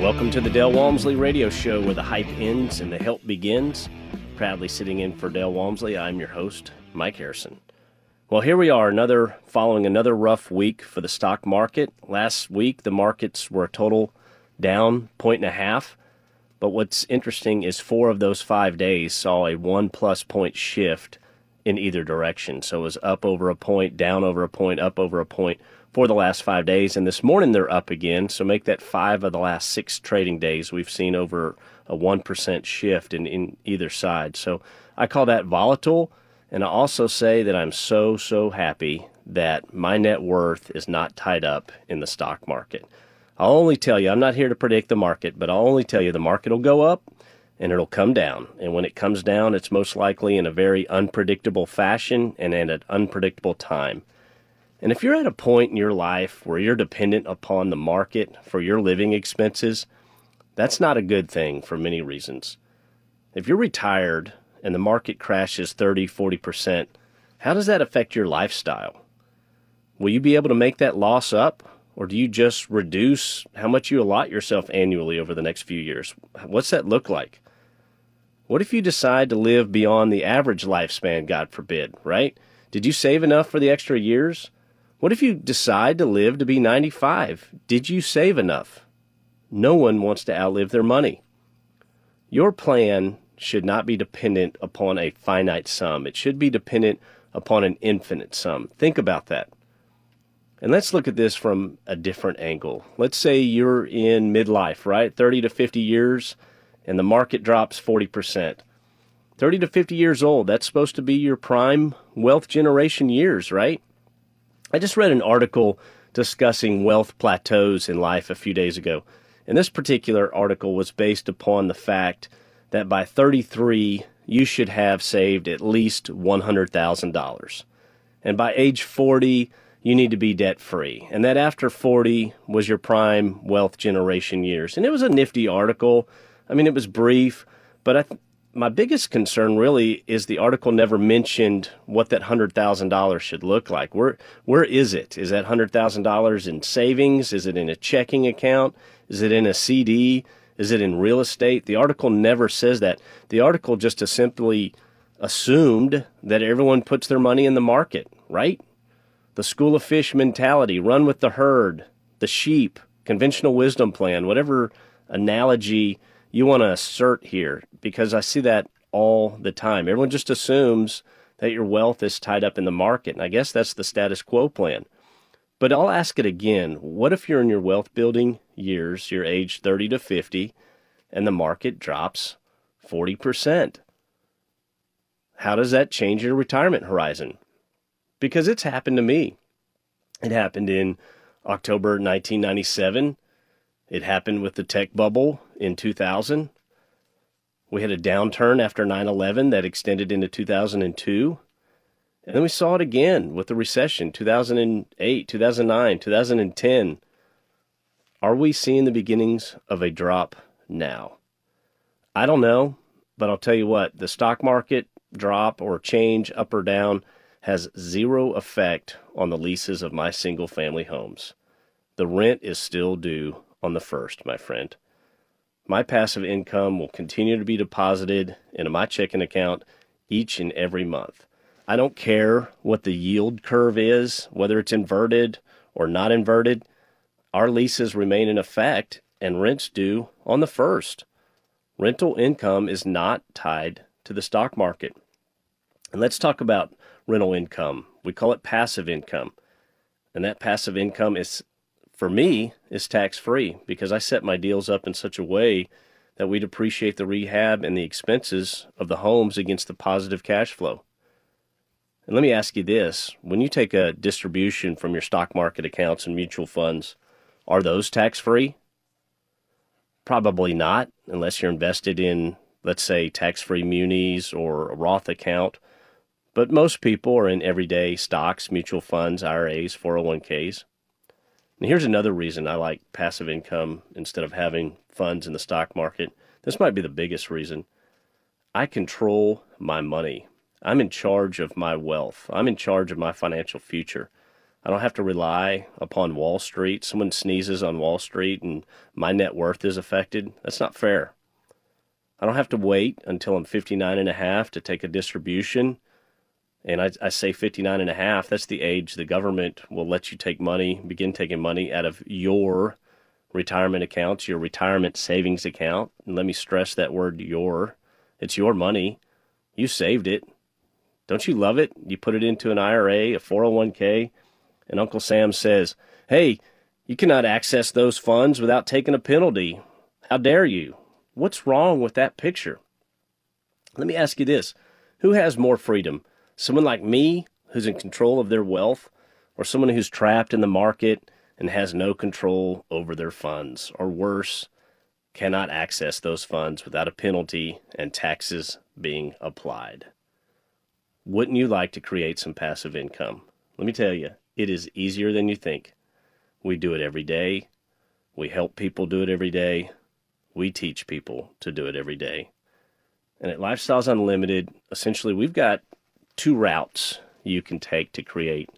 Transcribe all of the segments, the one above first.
Welcome to the Del Walmsley Radio Show where the hype ends and the help begins. Proudly sitting in for Del Walmsley, I'm your host, Mike Harrison. Well, here we are, another following another rough week for the stock market. Last week, the markets were a total down point and a half. But what's interesting is four of those five days saw a one plus point shift in either direction. So it was up over a point, down over a point, up over a point for the last five days. And this morning they're up again. So make that five of the last six trading days. We've seen over a 1% shift in, in either side. So I call that volatile. And I also say that I'm so, so happy that my net worth is not tied up in the stock market. I'll only tell you, I'm not here to predict the market, but I'll only tell you the market will go up and it'll come down. And when it comes down, it's most likely in a very unpredictable fashion and at an unpredictable time. And if you're at a point in your life where you're dependent upon the market for your living expenses, that's not a good thing for many reasons. If you're retired and the market crashes 30, 40%, how does that affect your lifestyle? Will you be able to make that loss up? Or do you just reduce how much you allot yourself annually over the next few years? What's that look like? What if you decide to live beyond the average lifespan, God forbid, right? Did you save enough for the extra years? What if you decide to live to be 95? Did you save enough? No one wants to outlive their money. Your plan should not be dependent upon a finite sum. It should be dependent upon an infinite sum. Think about that. And let's look at this from a different angle. Let's say you're in midlife, right? 30 to 50 years, and the market drops 40%. 30 to 50 years old, that's supposed to be your prime wealth generation years, right? I just read an article discussing wealth plateaus in life a few days ago. And this particular article was based upon the fact that by 33, you should have saved at least $100,000. And by age 40, you need to be debt free. And that after 40 was your prime wealth generation years. And it was a nifty article. I mean, it was brief, but I, th- my biggest concern really is the article never mentioned what that hundred thousand dollars should look like. Where where is it? Is that hundred thousand dollars in savings? Is it in a checking account? Is it in a CD? Is it in real estate? The article never says that. The article just simply assumed that everyone puts their money in the market, right? The school of fish mentality, run with the herd, the sheep, conventional wisdom plan, whatever analogy you want to assert here because I see that all the time. Everyone just assumes that your wealth is tied up in the market. And I guess that's the status quo plan. But I'll ask it again. What if you're in your wealth building years, you're age 30 to 50, and the market drops 40%? How does that change your retirement horizon? Because it's happened to me. It happened in October 1997. It happened with the tech bubble in 2000. We had a downturn after 9 11 that extended into 2002. And then we saw it again with the recession 2008, 2009, 2010. Are we seeing the beginnings of a drop now? I don't know. But I'll tell you what, the stock market drop or change up or down has zero effect on the leases of my single family homes. The rent is still due on the first, my friend. My passive income will continue to be deposited into my checking account each and every month. I don't care what the yield curve is, whether it's inverted or not inverted. Our leases remain in effect and rents due on the first. Rental income is not tied to the stock market. And let's talk about rental income. We call it passive income. And that passive income is, for me, is tax free because I set my deals up in such a way that we depreciate the rehab and the expenses of the homes against the positive cash flow. And let me ask you this when you take a distribution from your stock market accounts and mutual funds, are those tax free? Probably not, unless you're invested in, let's say, tax free munis or a Roth account but most people are in everyday stocks, mutual funds, IRAs, 401ks. And here's another reason I like passive income instead of having funds in the stock market. This might be the biggest reason. I control my money. I'm in charge of my wealth. I'm in charge of my financial future. I don't have to rely upon Wall Street. Someone sneezes on Wall Street and my net worth is affected. That's not fair. I don't have to wait until I'm 59 and a half to take a distribution and I, I say 59 and a half, that's the age the government will let you take money, begin taking money out of your retirement accounts, your retirement savings account. And let me stress that word your. It's your money. You saved it. Don't you love it? You put it into an IRA, a 401k, and Uncle Sam says, Hey, you cannot access those funds without taking a penalty. How dare you? What's wrong with that picture? Let me ask you this Who has more freedom? Someone like me who's in control of their wealth, or someone who's trapped in the market and has no control over their funds, or worse, cannot access those funds without a penalty and taxes being applied. Wouldn't you like to create some passive income? Let me tell you, it is easier than you think. We do it every day. We help people do it every day. We teach people to do it every day. And at Lifestyles Unlimited, essentially, we've got two routes you can take to create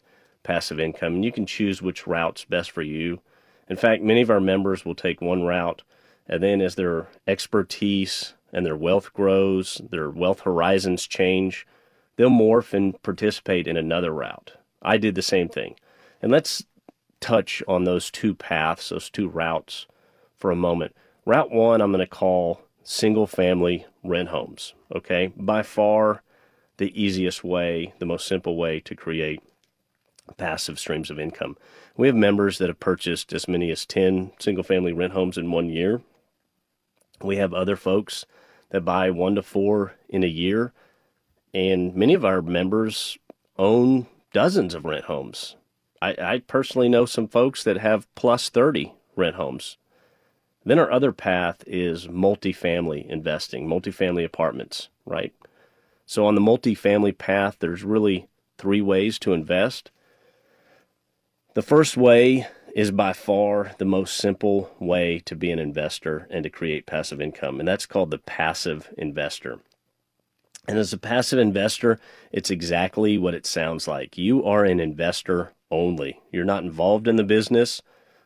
passive income, and you can choose which route's best for you. In fact, many of our members will take one route, and then as their expertise and their wealth grows, their wealth horizons change, they'll morph and participate in another route. I did the same thing. And let's touch on those two paths, those two routes for a moment. Route one, I'm going to call single family rent homes. Okay. By far, the easiest way, the most simple way to create passive streams of income. We have members that have purchased as many as 10 single family rent homes in one year. We have other folks that buy one to four in a year. And many of our members own dozens of rent homes. I, I personally know some folks that have plus 30 rent homes. Then our other path is multifamily investing, multifamily apartments, right? So on the multifamily path, there's really three ways to invest. The first way is by far the most simple way to be an investor and to create passive income, and that's called the passive investor. And as a passive investor, it's exactly what it sounds like. You are an investor only. You're not involved in the business.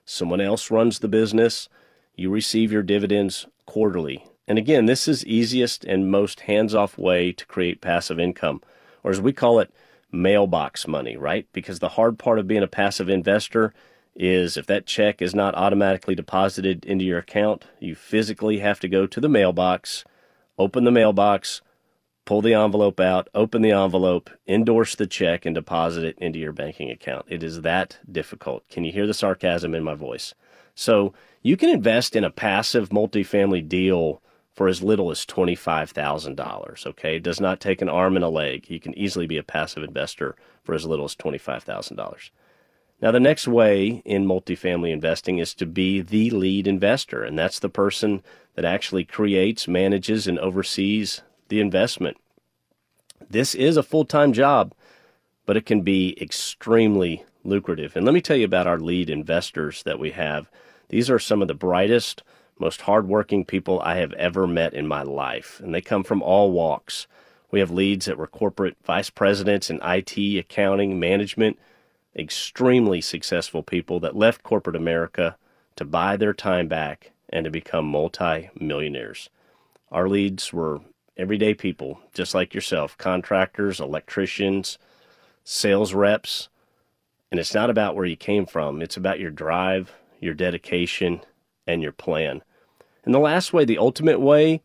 Someone else runs the business. You receive your dividends quarterly and again, this is easiest and most hands-off way to create passive income, or as we call it, mailbox money, right? Because the hard part of being a passive investor is if that check is not automatically deposited into your account, you physically have to go to the mailbox, open the mailbox, pull the envelope out, open the envelope, endorse the check, and deposit it into your banking account. It is that difficult. Can you hear the sarcasm in my voice? So you can invest in a passive multifamily deal for as little as $25,000. Okay. It does not take an arm and a leg. You can easily be a passive investor for as little as $25,000. Now, the next way in multifamily investing is to be the lead investor, and that's the person that actually creates, manages, and oversees the investment. This is a full time job, but it can be extremely lucrative. And let me tell you about our lead investors that we have. These are some of the brightest, most hardworking people I have ever met in my life, and they come from all walks. We have leads that were corporate vice presidents in IT, accounting, management, extremely successful people that left corporate America to buy their time back and to become multi millionaires. Our leads were everyday people, just like yourself contractors, electricians, sales reps. And it's not about where you came from, it's about your drive, your dedication, and your plan. And the last way, the ultimate way,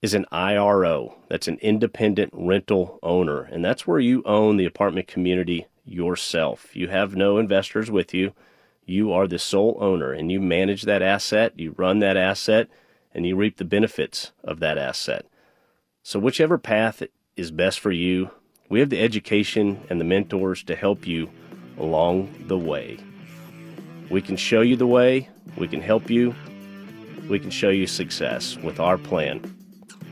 is an IRO. That's an independent rental owner. And that's where you own the apartment community yourself. You have no investors with you. You are the sole owner and you manage that asset, you run that asset, and you reap the benefits of that asset. So, whichever path is best for you, we have the education and the mentors to help you along the way. We can show you the way, we can help you, we can show you success with our plan.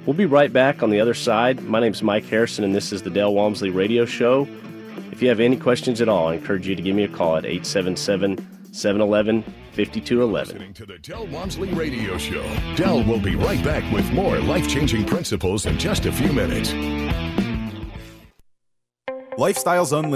We'll be right back on the other side. My name is Mike Harrison, and this is the Del Walmsley Radio Show. If you have any questions at all, I encourage you to give me a call at 877 711 5211. Listening to the Del Walmsley Radio Show. Del will be right back with more life changing principles in just a few minutes. Lifestyles Unlimited.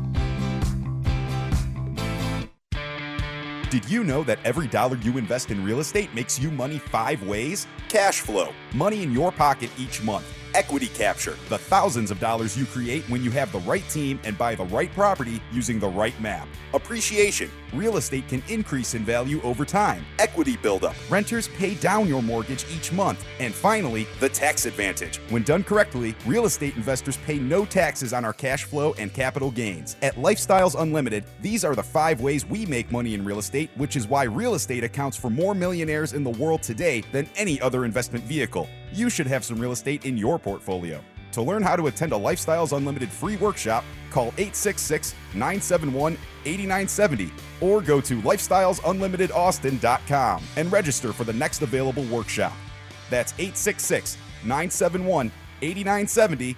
Did you know that every dollar you invest in real estate makes you money five ways? Cash flow, money in your pocket each month. Equity capture, the thousands of dollars you create when you have the right team and buy the right property using the right map. Appreciation, real estate can increase in value over time. Equity buildup, renters pay down your mortgage each month. And finally, the tax advantage. When done correctly, real estate investors pay no taxes on our cash flow and capital gains. At Lifestyles Unlimited, these are the five ways we make money in real estate, which is why real estate accounts for more millionaires in the world today than any other investment vehicle you should have some real estate in your portfolio. To learn how to attend a Lifestyles Unlimited free workshop, call 866 971 8970 or go to lifestylesunlimitedaustin.com and register for the next available workshop. That's 866 971 8970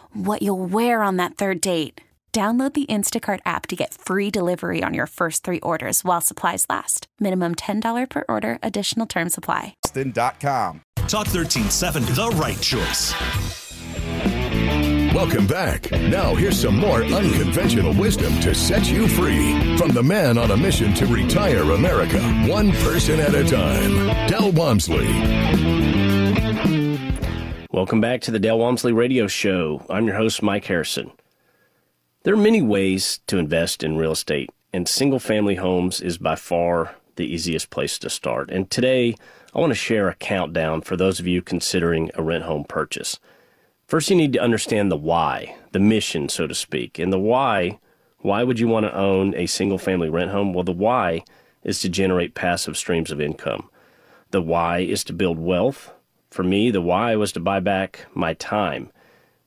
what you'll wear on that third date. Download the Instacart app to get free delivery on your first three orders while supplies last. Minimum $10 per order, additional term supply. Austin.com. Talk 1370, the right choice. Welcome back. Now, here's some more unconventional wisdom to set you free from the man on a mission to retire America, one person at a time. Del Walmsley. Welcome back to the Del Walmsley Radio Show. I'm your host, Mike Harrison. There are many ways to invest in real estate, and single family homes is by far the easiest place to start. And today, I want to share a countdown for those of you considering a rent home purchase. First, you need to understand the why, the mission, so to speak. And the why why would you want to own a single family rent home? Well, the why is to generate passive streams of income. The why is to build wealth for me, the why was to buy back my time.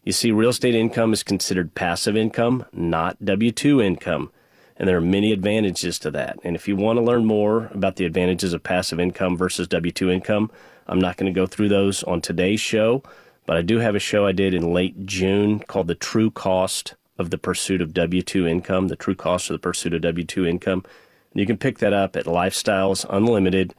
You see, real estate income is considered passive income, not W 2 income. And there are many advantages to that. And if you want to learn more about the advantages of passive income versus W 2 income, I'm not going to go through those on today's show, but I do have a show I did in late June called The True Cost of the Pursuit of W 2 Income, The True Cost of the Pursuit of W 2 Income. You can pick that up at Lifestyles Unlimited.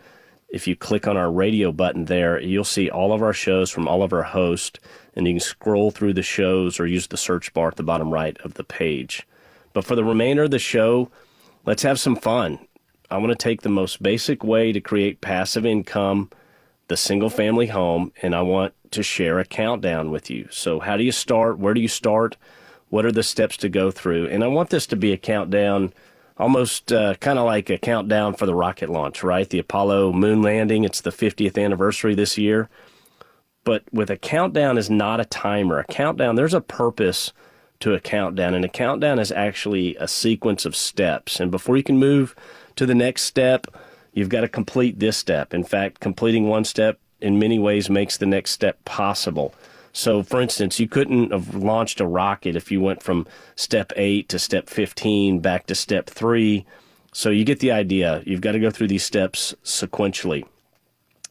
If you click on our radio button there, you'll see all of our shows from all of our hosts, and you can scroll through the shows or use the search bar at the bottom right of the page. But for the remainder of the show, let's have some fun. I want to take the most basic way to create passive income, the single family home, and I want to share a countdown with you. So, how do you start? Where do you start? What are the steps to go through? And I want this to be a countdown, almost uh, kind of like a countdown for the rocket launch, right? The Apollo moon landing. It's the 50th anniversary this year. But with a countdown is not a timer. A countdown, there's a purpose to a countdown, and a countdown is actually a sequence of steps. And before you can move to the next step, you've got to complete this step. In fact, completing one step in many ways makes the next step possible. So, for instance, you couldn't have launched a rocket if you went from step eight to step 15 back to step three. So, you get the idea. You've got to go through these steps sequentially.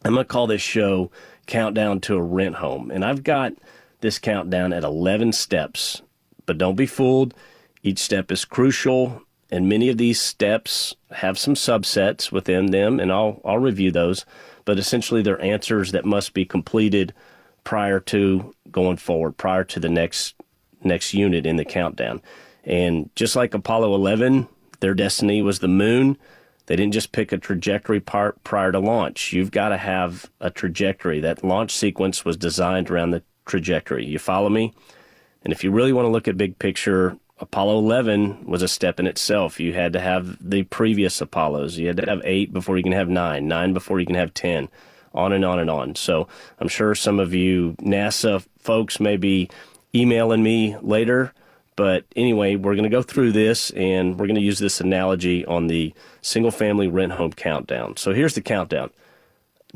I'm going to call this show Countdown to a Rent Home. And I've got this countdown at 11 steps. But don't be fooled. Each step is crucial, and many of these steps have some subsets within them, and I'll, I'll review those. But essentially, they're answers that must be completed prior to going forward, prior to the next next unit in the countdown. And just like Apollo 11, their destiny was the moon. They didn't just pick a trajectory part prior to launch. You've got to have a trajectory. That launch sequence was designed around the trajectory. You follow me? And if you really want to look at big picture, Apollo 11 was a step in itself. You had to have the previous Apollos. You had to have eight before you can have nine, nine before you can have 10, on and on and on. So I'm sure some of you NASA folks may be emailing me later. But anyway, we're going to go through this and we're going to use this analogy on the single family rent home countdown. So here's the countdown.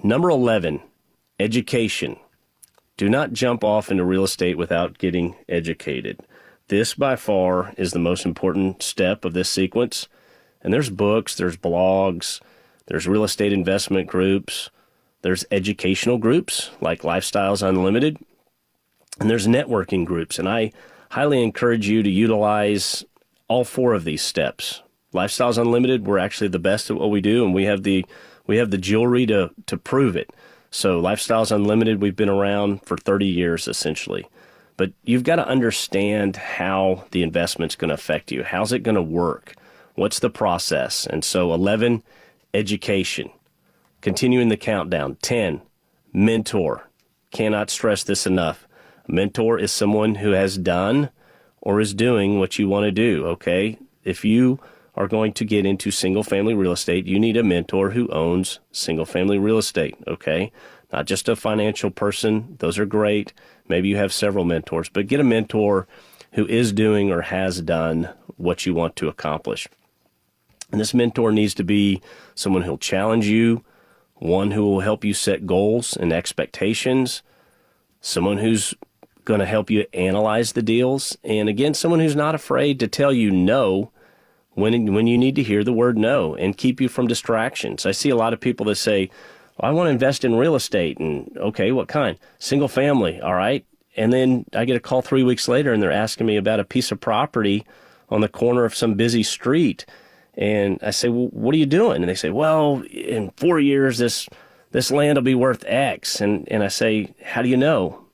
Number 11, education. Do not jump off into real estate without getting educated. This, by far, is the most important step of this sequence. And there's books, there's blogs, there's real estate investment groups, there's educational groups like Lifestyles Unlimited, and there's networking groups. And I highly encourage you to utilize all four of these steps. Lifestyles Unlimited, we're actually the best at what we do, and we have the we have the jewelry to to prove it. So, Lifestyles Unlimited, we've been around for 30 years essentially. But you've got to understand how the investment's going to affect you. How's it going to work? What's the process? And so, 11, education. Continuing the countdown. 10, mentor. Cannot stress this enough. A mentor is someone who has done or is doing what you want to do, okay? If you are going to get into single family real estate, you need a mentor who owns single family real estate, okay? Not just a financial person, those are great. Maybe you have several mentors, but get a mentor who is doing or has done what you want to accomplish. And this mentor needs to be someone who'll challenge you, one who will help you set goals and expectations, someone who's going to help you analyze the deals, and again, someone who's not afraid to tell you no when when you need to hear the word no and keep you from distractions. I see a lot of people that say, well, "I want to invest in real estate," and okay, what kind? Single family, all right. And then I get a call three weeks later, and they're asking me about a piece of property on the corner of some busy street, and I say, "Well, what are you doing?" And they say, "Well, in four years, this this land will be worth X." And and I say, "How do you know?"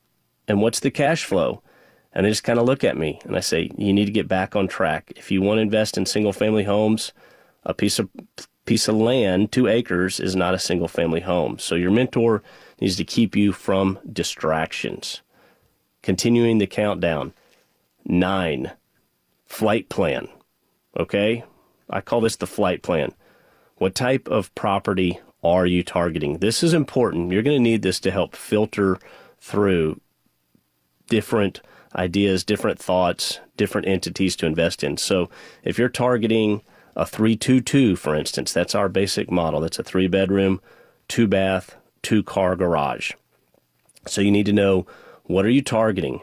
And what's the cash flow? And they just kind of look at me and I say, you need to get back on track. If you want to invest in single family homes, a piece of piece of land, two acres, is not a single family home. So your mentor needs to keep you from distractions. Continuing the countdown. Nine, flight plan. Okay? I call this the flight plan. What type of property are you targeting? This is important. You're going to need this to help filter through different ideas, different thoughts, different entities to invest in. So if you're targeting a 322, for instance, that's our basic model. That's a three bedroom, two bath, two car garage. So you need to know what are you targeting.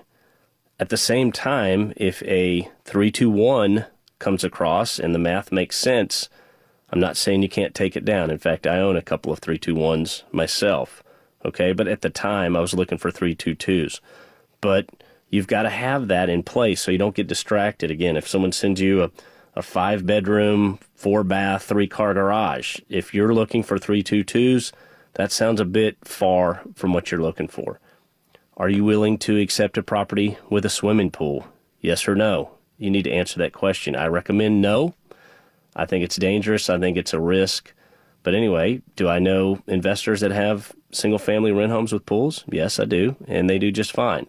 At the same time, if a 321 comes across and the math makes sense, I'm not saying you can't take it down. In fact, I own a couple of 321s myself. Okay, but at the time I was looking for 322s. but you've got to have that in place so you don't get distracted. Again, if someone sends you a, a five bedroom, four bath, three car garage, if you're looking for three two twos, that sounds a bit far from what you're looking for. Are you willing to accept a property with a swimming pool? Yes or no? You need to answer that question. I recommend no. I think it's dangerous. I think it's a risk. But anyway, do I know investors that have single family rent homes with pools? Yes, I do. And they do just fine.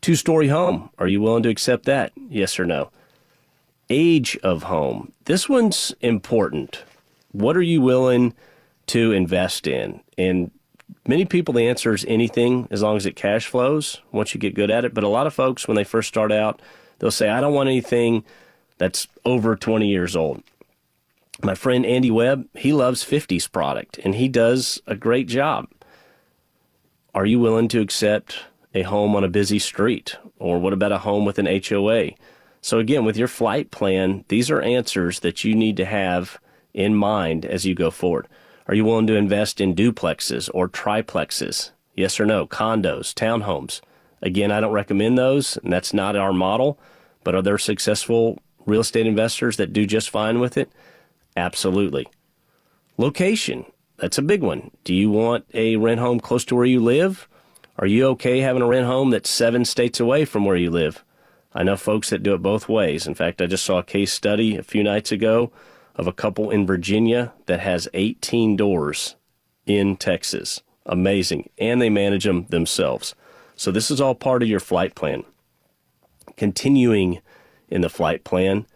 Two story home. Are you willing to accept that? Yes or no? Age of home. This one's important. What are you willing to invest in? And many people, the answer is anything as long as it cash flows once you get good at it. But a lot of folks, when they first start out, they'll say, I don't want anything that's over 20 years old my friend Andy Webb, he loves 50s product and he does a great job. Are you willing to accept a home on a busy street? Or what about a home with an HOA? So, again, with your flight plan, these are answers that you need to have in mind as you go forward. Are you willing to invest in duplexes or triplexes? Yes or no? Condos, townhomes. Again, I don't recommend those, and that's not our model, but are there successful real estate investors that do just fine with it? Absolutely. Location. That's a big one. Do you want a rent home close to where you live? Are you okay having a rent home that's seven states away from where you live? I know folks that do it both ways. In fact, I just saw a case study a few nights ago of a couple in Virginia that has 18 doors in Texas. Amazing. And they manage them themselves. So this is all part of your flight plan. Continuing in the flight plan,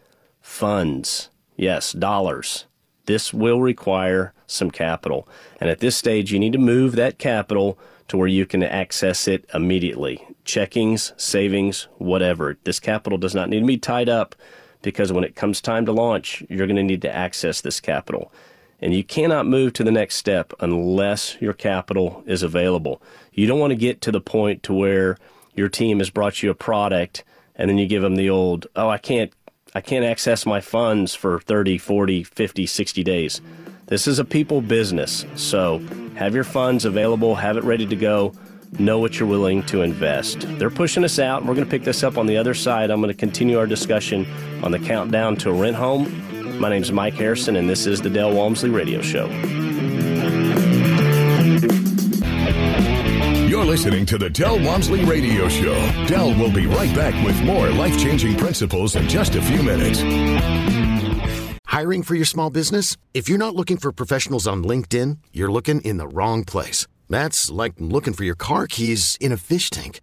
funds. Yes, dollars. This will require some capital. And at this stage, you need to move that capital to where you can access it immediately. Checkings, savings, whatever. This capital does not need to be tied up because when it comes time to launch, you're going to need to access this capital. And you cannot move to the next step unless your capital is available. You don't want to get to the point to where your team has brought you a product and then you give them the old, oh, I can't I can't access my funds for 30, 40, 50, 60 days. This is a people business. So have your funds available, have it ready to go, know what you're willing to invest. They're pushing us out. We're going to pick this up on the other side. I'm going to continue our discussion on the countdown to a rent home. My name is Mike Harrison, and this is the Del Walmsley Radio Show. You're listening to the Del Walmsley Radio Show. Del will be right back with more life changing principles in just a few minutes. Hiring for your small business? If you're not looking for professionals on LinkedIn, you're looking in the wrong place. That's like looking for your car keys in a fish tank.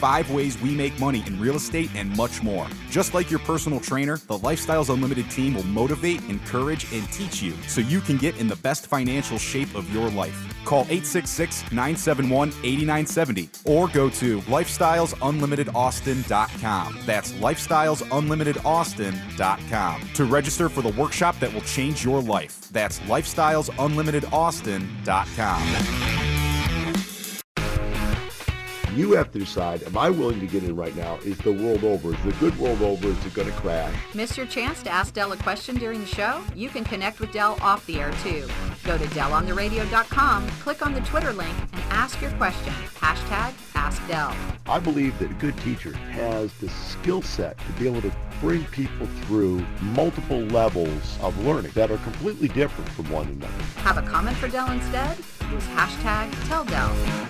five ways we make money in real estate, and much more. Just like your personal trainer, the Lifestyles Unlimited team will motivate, encourage, and teach you so you can get in the best financial shape of your life. Call 866 971 8970 or go to lifestylesunlimitedaustin.com. That's lifestylesunlimitedaustin.com to register for the workshop that will change your life. That's lifestylesunlimitedaustin.com. You have to decide, am I willing to get in right now? Is the world over? Is the good world over? Is it going to crash? Miss your chance to ask Del a question during the show? You can connect with Del off the air too. Go to DellOnTheRadio.com, click on the Twitter link, and ask your question. Hashtag AskDell. I believe that a good teacher has the skill set to be able to bring people through multiple levels of learning that are completely different from one another. Have a comment for Del instead? Use hashtag TellDell.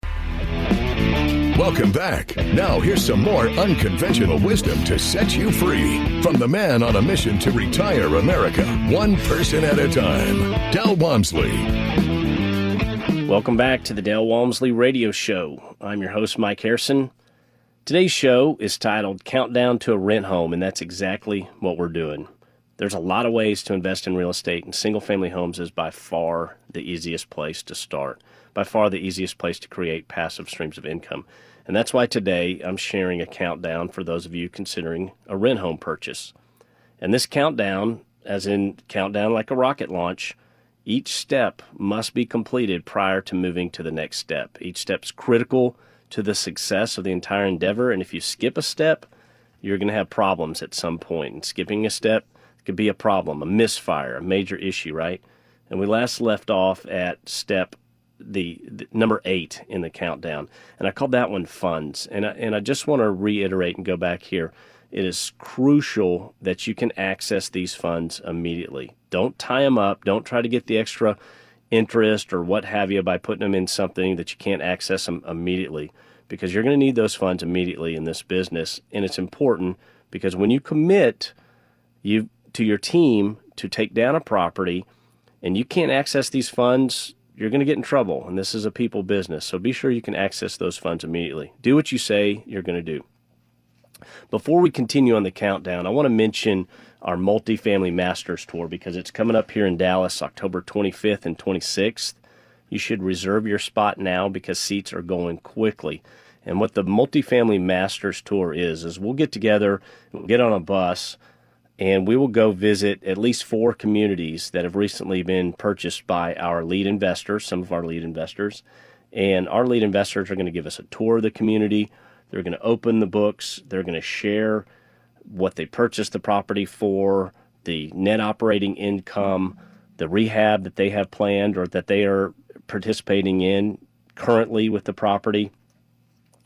Welcome back. Now, here's some more unconventional wisdom to set you free from the man on a mission to retire America, one person at a time, Del Walmsley. Welcome back to the Del Walmsley Radio Show. I'm your host, Mike Harrison. Today's show is titled Countdown to a Rent Home, and that's exactly what we're doing. There's a lot of ways to invest in real estate, and single family homes is by far the easiest place to start, by far the easiest place to create passive streams of income. And that's why today I'm sharing a countdown for those of you considering a rent home purchase. And this countdown, as in countdown like a rocket launch, each step must be completed prior to moving to the next step. Each step's critical to the success of the entire endeavor, and if you skip a step, you're going to have problems at some point. And skipping a step could be a problem, a misfire, a major issue, right? And we last left off at step the, the, number eight in the countdown, and I called that one funds. And I, and I just want to reiterate and go back here. It is crucial that you can access these funds immediately. Don't tie them up. Don't try to get the extra interest or what have you by putting them in something that you can't access them immediately because you're going to need those funds immediately in this business. And it's important because when you commit you to your team to take down a property and you can't access these funds you're going to get in trouble, and this is a people business. So be sure you can access those funds immediately. Do what you say you're going to do. Before we continue on the countdown, I want to mention our multifamily masters tour because it's coming up here in Dallas October 25th and 26th. You should reserve your spot now because seats are going quickly. And what the multifamily masters tour is is we'll get together, we'll get on a bus, and we will go visit at least four communities that have recently been purchased by our lead investors, some of our lead investors. And our lead investors are going to give us a tour of the community. They're going to open the books. They're going to share what they purchased the property for, the net operating income, the rehab that they have planned or that they are participating in currently with the property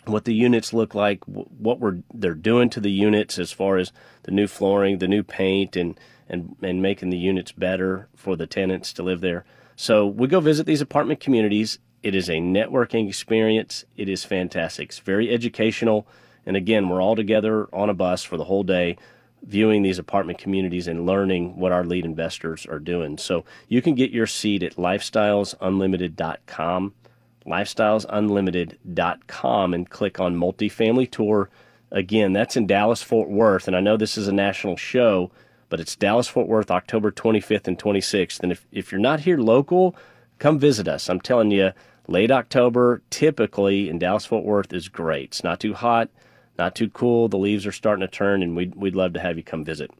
what the units look like, what we're they're doing to the units as far as the new flooring, the new paint, and and and making the units better for the tenants to live there. So we go visit these apartment communities. It is a networking experience. It is fantastic. It's very educational. And again, we're all together on a bus for the whole day, viewing these apartment communities and learning what our lead investors are doing. So you can get your seat at lifestylesunlimited.com lifestylesunlimited.com and click on multifamily tour. Again, that's in Dallas Fort Worth, and I know this is a national show, but it's Dallas Fort Worth, October 25th and 26th. And if, if you're not here local, come visit us. I'm telling you, late October, typically in Dallas Fort Worth, is great. It's not too hot, not too cool. The leaves are starting to turn, and we'd, we'd love to have you come visit.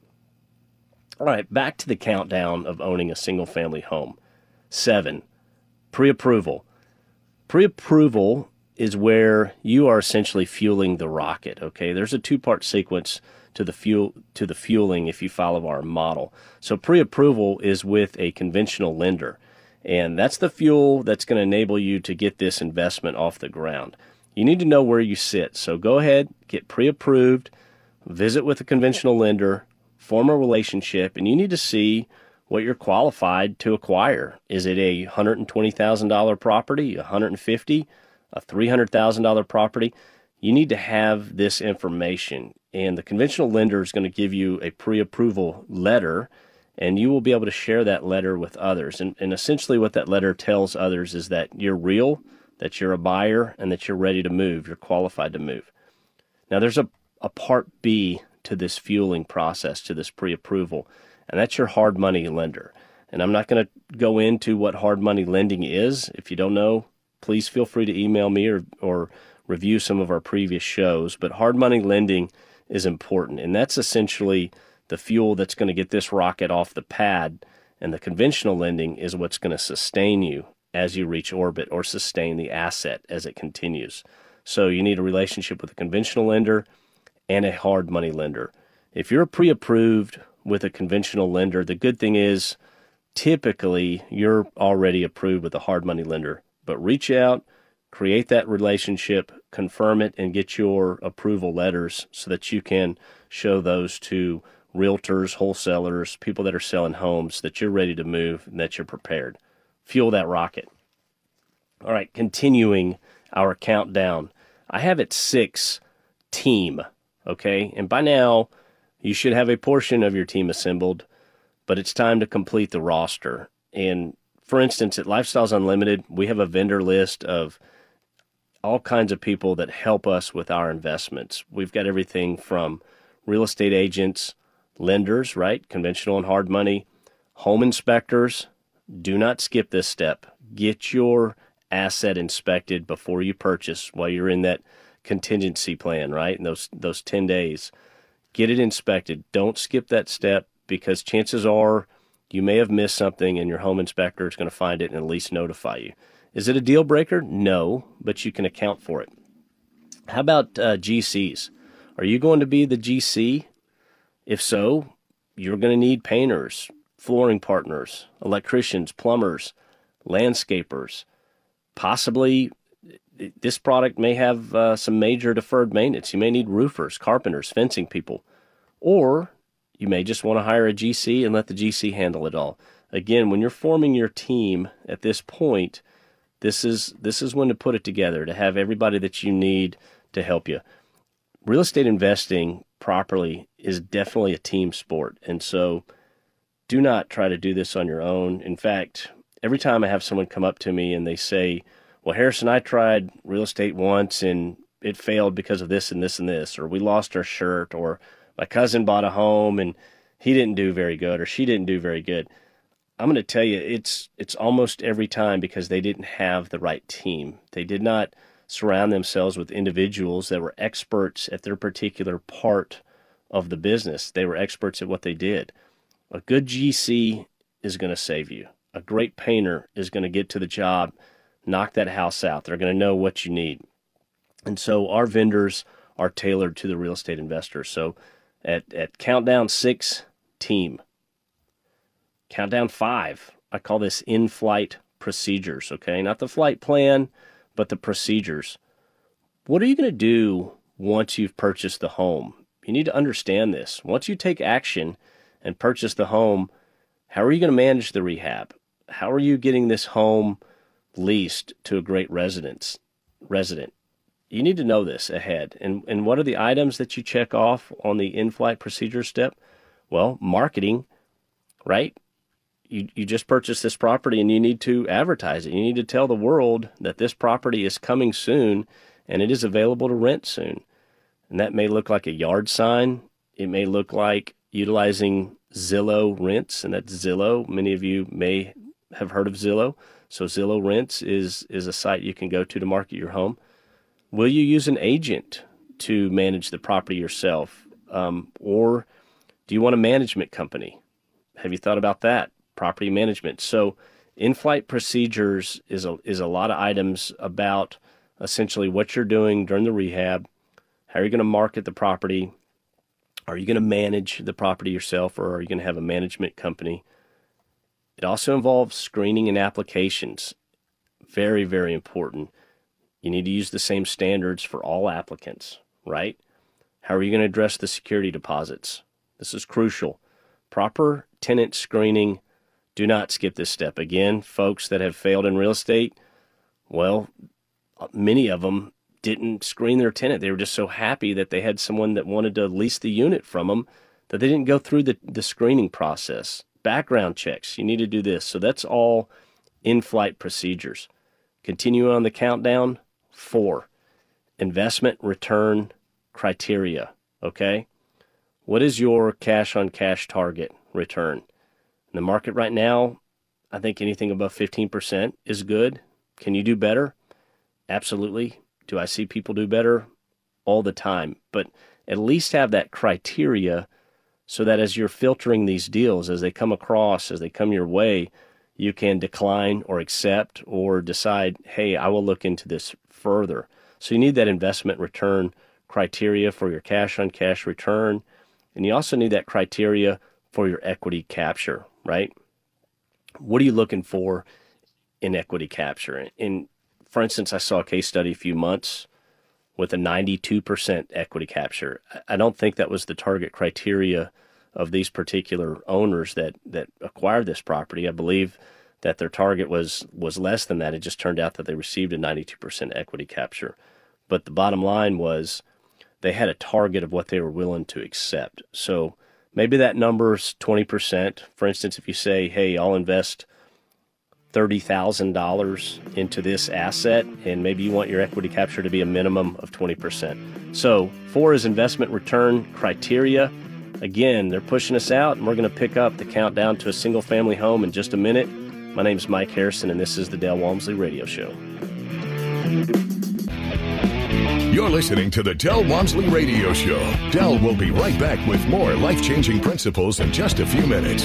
All right, back to the countdown of owning a single family home. Seven, pre approval. Pre approval is where you are essentially fueling the rocket. Okay, there's a two part sequence to the fuel to the fueling if you follow our model. So pre approval is with a conventional lender, and that's the fuel that's going to enable you to get this investment off the ground. You need to know where you sit. So go ahead, get pre approved, visit with a conventional lender, form a relationship, and you need to see what you're qualified to acquire. Is it a $120,000 property, a 150, a $300,000 property? You need to have this information and the conventional lender is going to give you a pre-approval letter and you will be able to share that letter with others. And, and essentially what that letter tells others is that you're real, that you're a buyer, and that you're ready to move, you're qualified to move. Now there's a, a part B to this fueling process, to this pre-approval and that's your hard money lender. And I'm not going to go into what hard money lending is. If you don't know, please feel free to email me or, or review some of our previous shows. But hard money lending is important, and that's essentially the fuel that's going to get this rocket off the pad. And the conventional lending is what's going to sustain you as you reach orbit or sustain the asset as it continues. So you need a relationship with a conventional lender and a hard money lender. If you're pre approved with a conventional lender. The good thing is typically you're already approved with a hard money lender. But reach out, create that relationship, confirm it, and get your approval letters so that you can show those to realtors, wholesalers, people that are selling homes that you're ready to move and that you're prepared. Fuel that rocket. All right, continuing our countdown. I have it six team, okay? And by now, you should have a portion of your team assembled, but it's time to complete the roster. And for instance, at Lifestyles Unlimited, we have a vendor list of all kinds of people that help us with our investments. We've got everything from real estate agents, lenders, right? Conventional and hard money, home inspectors. Do not skip this step. Get your asset inspected before you purchase while you're in that contingency plan, right? In those those 10 days. Get it inspected. Don't skip that step because chances are you may have missed something and your home inspector is going to find it and at least notify you. Is it a deal breaker? No, but you can account for it. How about uh, GCs? Are you going to be the GC? If so, you're going to need painters, flooring partners, electricians, plumbers, landscapers. Possibly, this product may have uh, some major deferred maintenance. You may need roofers, carpenters, fencing people, or you may just want to hire a GC and let the GC handle it all. Again, when you're forming your team at this point, this is this is when to put it together to have everybody that you need to help you. Real estate investing properly is definitely a team sport, and so do not try to do this on your own. In fact, every time I have someone come up to me and they say, "Well, Harrison, I tried real estate once and it failed because of this and this and this," or "We lost our shirt," or "My cousin bought a home and he didn't do very good," or "She didn't do very good." I'm going to tell you, it's it's almost every time because they didn't have the right team. They did not surround themselves with individuals that were experts at their particular part of the business. They were experts at what they did. A good GC is going to save you. A great painter is going to get to the job, knock that house out. They're going to know what you need. And so our vendors are tailored to the real estate investor. So at, at Countdown 6, team. Countdown five, I call this in flight procedures, okay? Not the flight plan, but the procedures. What are you going to do once you've purchased the home? You need to understand this. Once you take action and purchase the home, how are you going to manage the rehab? How are you getting this home leased to a great residence resident? You need to know this ahead. And and what are the items that you check off on the in-flight procedure step? Well, marketing, right? you, you just purchased this property and you need to advertise it. You need to tell the world that this property is coming soon and it is available to rent soon. And that may look like a yard sign. It may look like utilizing Zillow rents, and that's Zillow. Many of you may have heard of Zillow. So Zillow rents is is a site you can go to to market your home. Will you use an agent to manage the property yourself, um, or do you want a management company? Have you thought about that? property management. So, in-flight procedures is a is a lot of items about essentially what you're doing during the rehab. How are you going to market the property? Are you going to manage the property yourself, or are you going to have a management company? It also involves screening and applications. Very, very important. You need to use the same standards for all applicants, right? How are you going to address the security deposits? This is crucial. Proper tenant screening do not skip this step. Again, folks that have failed in real estate, well, many of them didn't screen their tenant. They were just so happy that they had someone that wanted to lease the unit from them that they didn't go through the, the screening process. Background checks, you need to do this. So that's all in flight procedures. Continue on the countdown. Four, investment return criteria. Okay. What is your cash on cash target return? In the market right now, I think anything above 15% is good. Can you do better? Absolutely. Do I see people do better? All the time. But at least have that criteria so that as you're filtering these deals, as they come across, as they come your way, you can decline or accept or decide, hey, I will look into this further. So you need that investment return criteria for your cash on cash return. And you also need that criteria for your equity capture right? what are you looking for in equity capture? And for instance, I saw a case study a few months with a 92% equity capture. I don't think that was the target criteria of these particular owners that that acquired this property. I believe that their target was was less than that. It just turned out that they received a 92% equity capture. But the bottom line was they had a target of what they were willing to accept. So maybe that number's 20%. For instance, if you say, "Hey, I'll invest $30,000 into this asset and maybe you want your equity capture to be a minimum of 20%." So, four is investment return criteria. Again, they're pushing us out, and we're going to pick up the countdown to a single family home in just a minute. My name is Mike Harrison, and this is the Del Walmsley Radio Show. You're listening to the Del Walmsley Radio Show. Del will be right back with more life changing principles in just a few minutes.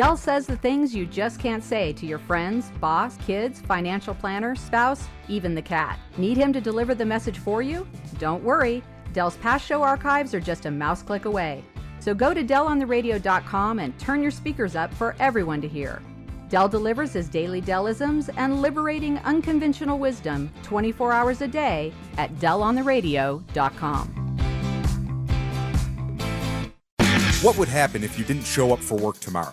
Del says the things you just can't say to your friends, boss, kids, financial planner, spouse, even the cat. Need him to deliver the message for you? Don't worry. Del's past show archives are just a mouse click away. So go to DellOnTheRadio.com and turn your speakers up for everyone to hear. Del delivers his daily Dellisms and liberating unconventional wisdom 24 hours a day at DellOnTheRadio.com. What would happen if you didn't show up for work tomorrow?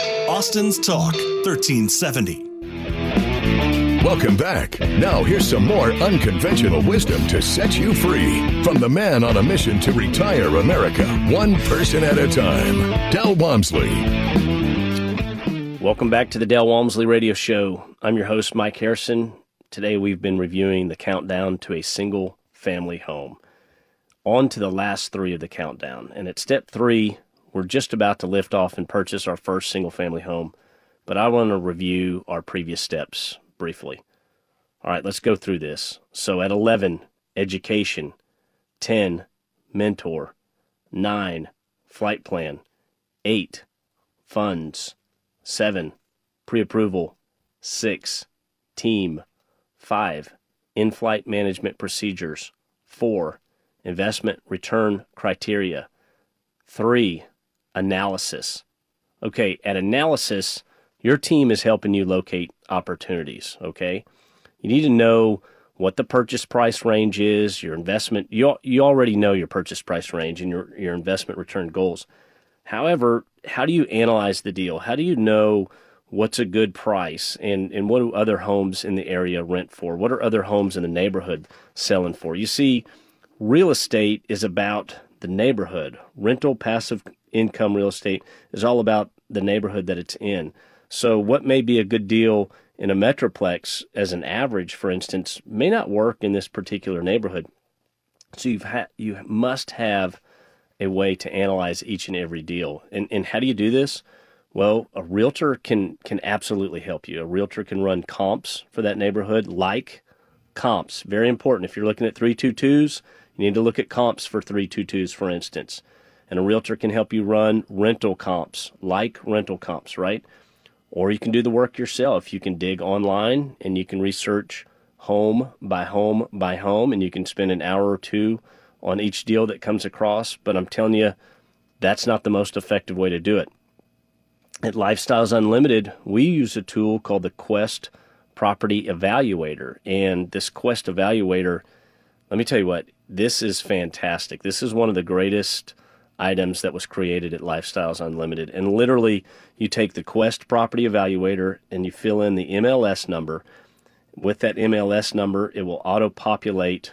Austin's Talk 1370. Welcome back. Now, here's some more unconventional wisdom to set you free from the man on a mission to retire America, one person at a time, Del Walmsley. Welcome back to the Del Walmsley Radio Show. I'm your host, Mike Harrison. Today, we've been reviewing the countdown to a single family home. On to the last three of the countdown. And at step three, we're just about to lift off and purchase our first single family home, but I want to review our previous steps briefly. All right, let's go through this. So at 11, education, 10, mentor, 9, flight plan, 8, funds, 7, pre approval, 6, team, 5, in flight management procedures, 4, investment return criteria, 3, analysis. Okay, at analysis, your team is helping you locate opportunities. Okay, you need to know what the purchase price range is, your investment. You you already know your purchase price range and your your investment return goals. However, how do you analyze the deal? How do you know what's a good price and and what do other homes in the area rent for? What are other homes in the neighborhood selling for? You see, real estate is about the neighborhood. Rental passive income real estate is all about the neighborhood that it's in. So, what may be a good deal in a metroplex as an average, for instance, may not work in this particular neighborhood. So you've ha- you must have a way to analyze each and every deal. And and how do you do this? Well, a realtor can can absolutely help you. A realtor can run comps for that neighborhood, like comps. Very important. If you're looking at 322s, you need to look at comps for 322s, for instance. And a realtor can help you run rental comps, like rental comps, right? Or you can do the work yourself. You can dig online and you can research home by home by home, and you can spend an hour or two on each deal that comes across. But I'm telling you, that's not the most effective way to do it. At Lifestyles Unlimited, we use a tool called the Quest Property Evaluator. And this Quest Evaluator, let me tell you what, this is fantastic. This is one of the greatest items that was created at Lifestyles Unlimited. And literally, you take the Quest Property Evaluator and you fill in the MLS number. With that MLS number, it will auto populate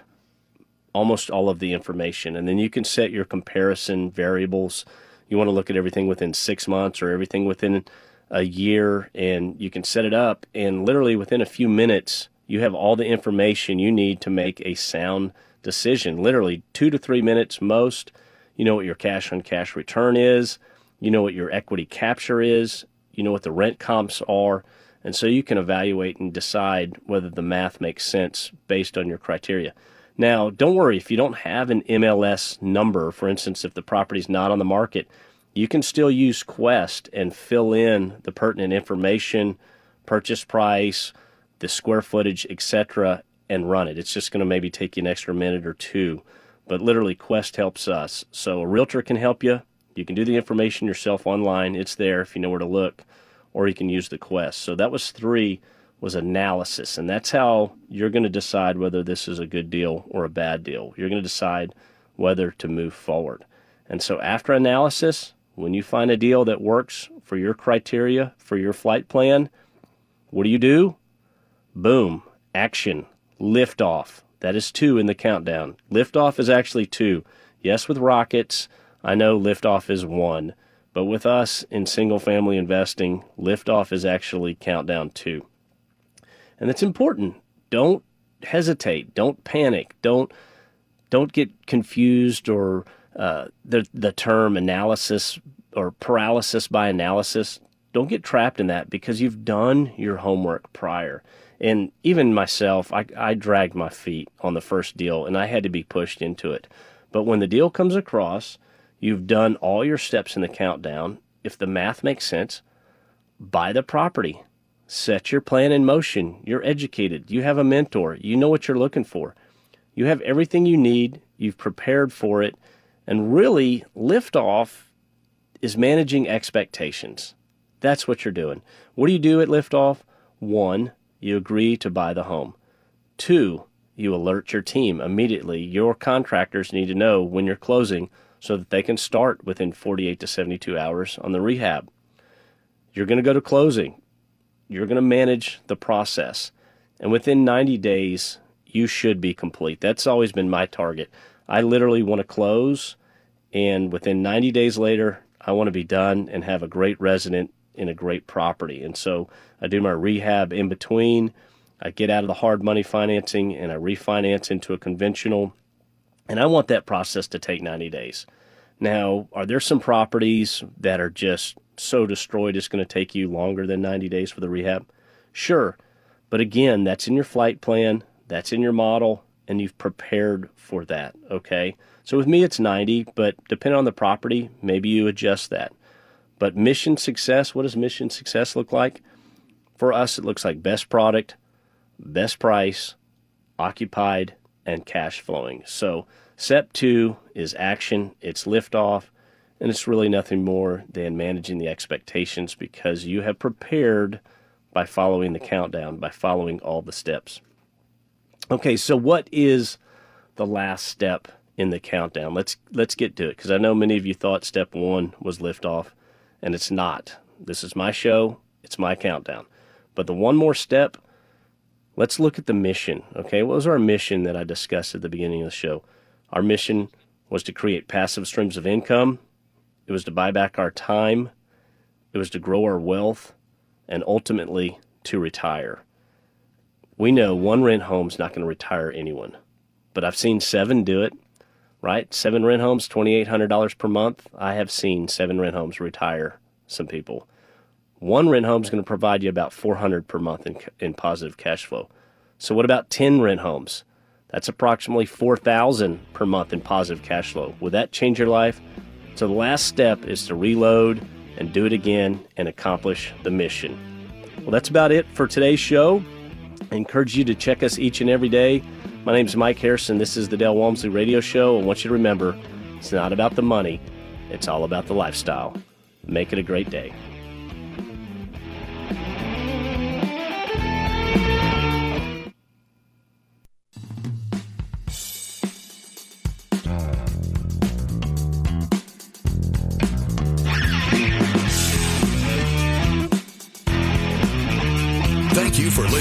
almost all of the information. And then you can set your comparison variables you want to look at everything within six months or everything within a year, and you can set it up. And literally within a few minutes, you have all the information you need to make a sound decision. Literally two to three minutes most. You know what your cash on cash return is. You know what your equity capture is. You know what the rent comps are. And so you can evaluate and decide whether the math makes sense based on your criteria. Now, don't worry if you don't have an MLS number, for instance, if the property's not on the market, you can still use Quest and fill in the pertinent information, purchase price, the square footage, etc., and run it. It's just going to maybe take you an extra minute or two. But literally, Quest helps us. So a realtor can help you. You can do the information yourself online. It's there if you know where to look, or you can use the Quest. So that was three was analysis. And that's how you're going to decide whether this is a good deal or a bad deal. You're going to decide whether to move forward. And so, after analysis, when you find a deal that works for your criteria, for your flight plan, what do you do? Boom, action, liftoff. That is two in the countdown. Liftoff is actually two. Yes, with rockets, I know liftoff is one. But with us in single family investing, liftoff is actually countdown two. And it's important. Don't hesitate. Don't panic. Don't don't get confused or uh, the the term analysis or paralysis by analysis. Don't get trapped in that because you've done your homework prior. And even myself, I, I dragged my feet on the first deal and I had to be pushed into it. But when the deal comes across, you've done all your steps in the countdown. If the math makes sense, buy the property set your plan in motion. You're educated. You have a mentor. You know what you're looking for. You have everything you need. You've prepared for it. And really, liftoff is managing expectations. That's what you're doing. What do you do at liftoff? One, you agree to buy the home. Two, you alert your team immediately. Your contractors need to know when you're closing so that they can start within 48 to 72 hours on the rehab. You're going to go to closing you're going to manage the process. And within 90 days, you should be complete. That's always been my target. I literally want to close, and within 90 days later, I want to be done and have a great resident in a great property. And so I do my rehab in between. I get out of the hard money financing and I refinance into a conventional. And I want that process to take 90 days. Now, are there some properties that are just so destroyed it's going to take you longer than 90 days for the rehab? Sure. But again, that's in your flight plan, that's in your model, and you've prepared for that. Okay. So with me, it's 90, but depending on the property, maybe you adjust that. But mission success, what does mission success look like? For us, it looks like best product, best price, occupied, and cash flowing. So, step two is action, it's liftoff and it's really nothing more than managing the expectations because you have prepared by following the countdown, by following all the steps. Okay, so what is the last step in the countdown? Let's let's get to it because I know many of you thought step 1 was liftoff and it's not. This is my show, it's my countdown. But the one more step, let's look at the mission. Okay, what was our mission that I discussed at the beginning of the show? Our mission was to create passive streams of income it was to buy back our time. It was to grow our wealth and ultimately to retire. We know one rent home's not going to retire anyone, but I've seen seven do it, right? Seven rent homes, $2,800 per month. I have seen seven rent homes retire some people. One rent home is going to provide you about 400 per month in, in positive cash flow. So what about 10 rent homes? That's approximately 4,000 per month in positive cash flow. Would that change your life? So the last step is to reload and do it again and accomplish the mission. Well, that's about it for today's show. I encourage you to check us each and every day. My name is Mike Harrison. This is the Del Walmsley Radio Show. I want you to remember it's not about the money, it's all about the lifestyle. Make it a great day.